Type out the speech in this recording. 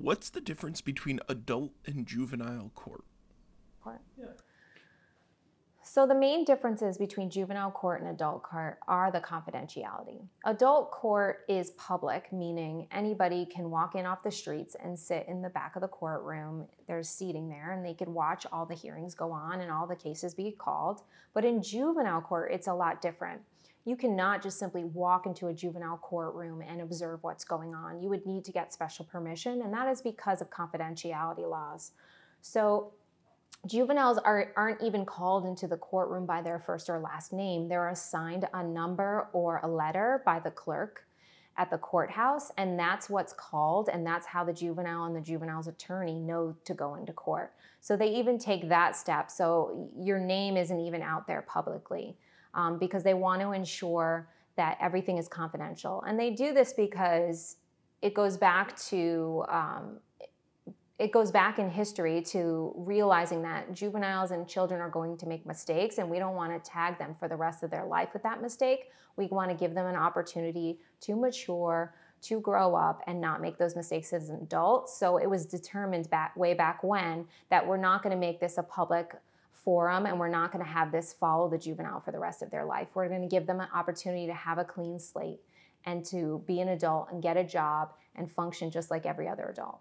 What's the difference between adult and juvenile court? court. Yeah. So the main differences between juvenile court and adult court are the confidentiality. Adult court is public, meaning anybody can walk in off the streets and sit in the back of the courtroom. There's seating there and they could watch all the hearings go on and all the cases be called. But in juvenile court, it's a lot different. You cannot just simply walk into a juvenile courtroom and observe what's going on. You would need to get special permission, and that is because of confidentiality laws. So juveniles are, aren't even called into the courtroom by their first or last name. They're assigned a number or a letter by the clerk at the courthouse, and that's what's called, and that's how the juvenile and the juvenile's attorney know to go into court. So they even take that step, so your name isn't even out there publicly um, because they want to ensure that everything is confidential. And they do this because it goes back to um, it goes back in history to realizing that juveniles and children are going to make mistakes and we don't want to tag them for the rest of their life with that mistake. We want to give them an opportunity to mature, to grow up and not make those mistakes as an adult. So it was determined back way back when that we're not going to make this a public forum and we're not going to have this follow the juvenile for the rest of their life. We're going to give them an opportunity to have a clean slate and to be an adult and get a job and function just like every other adult.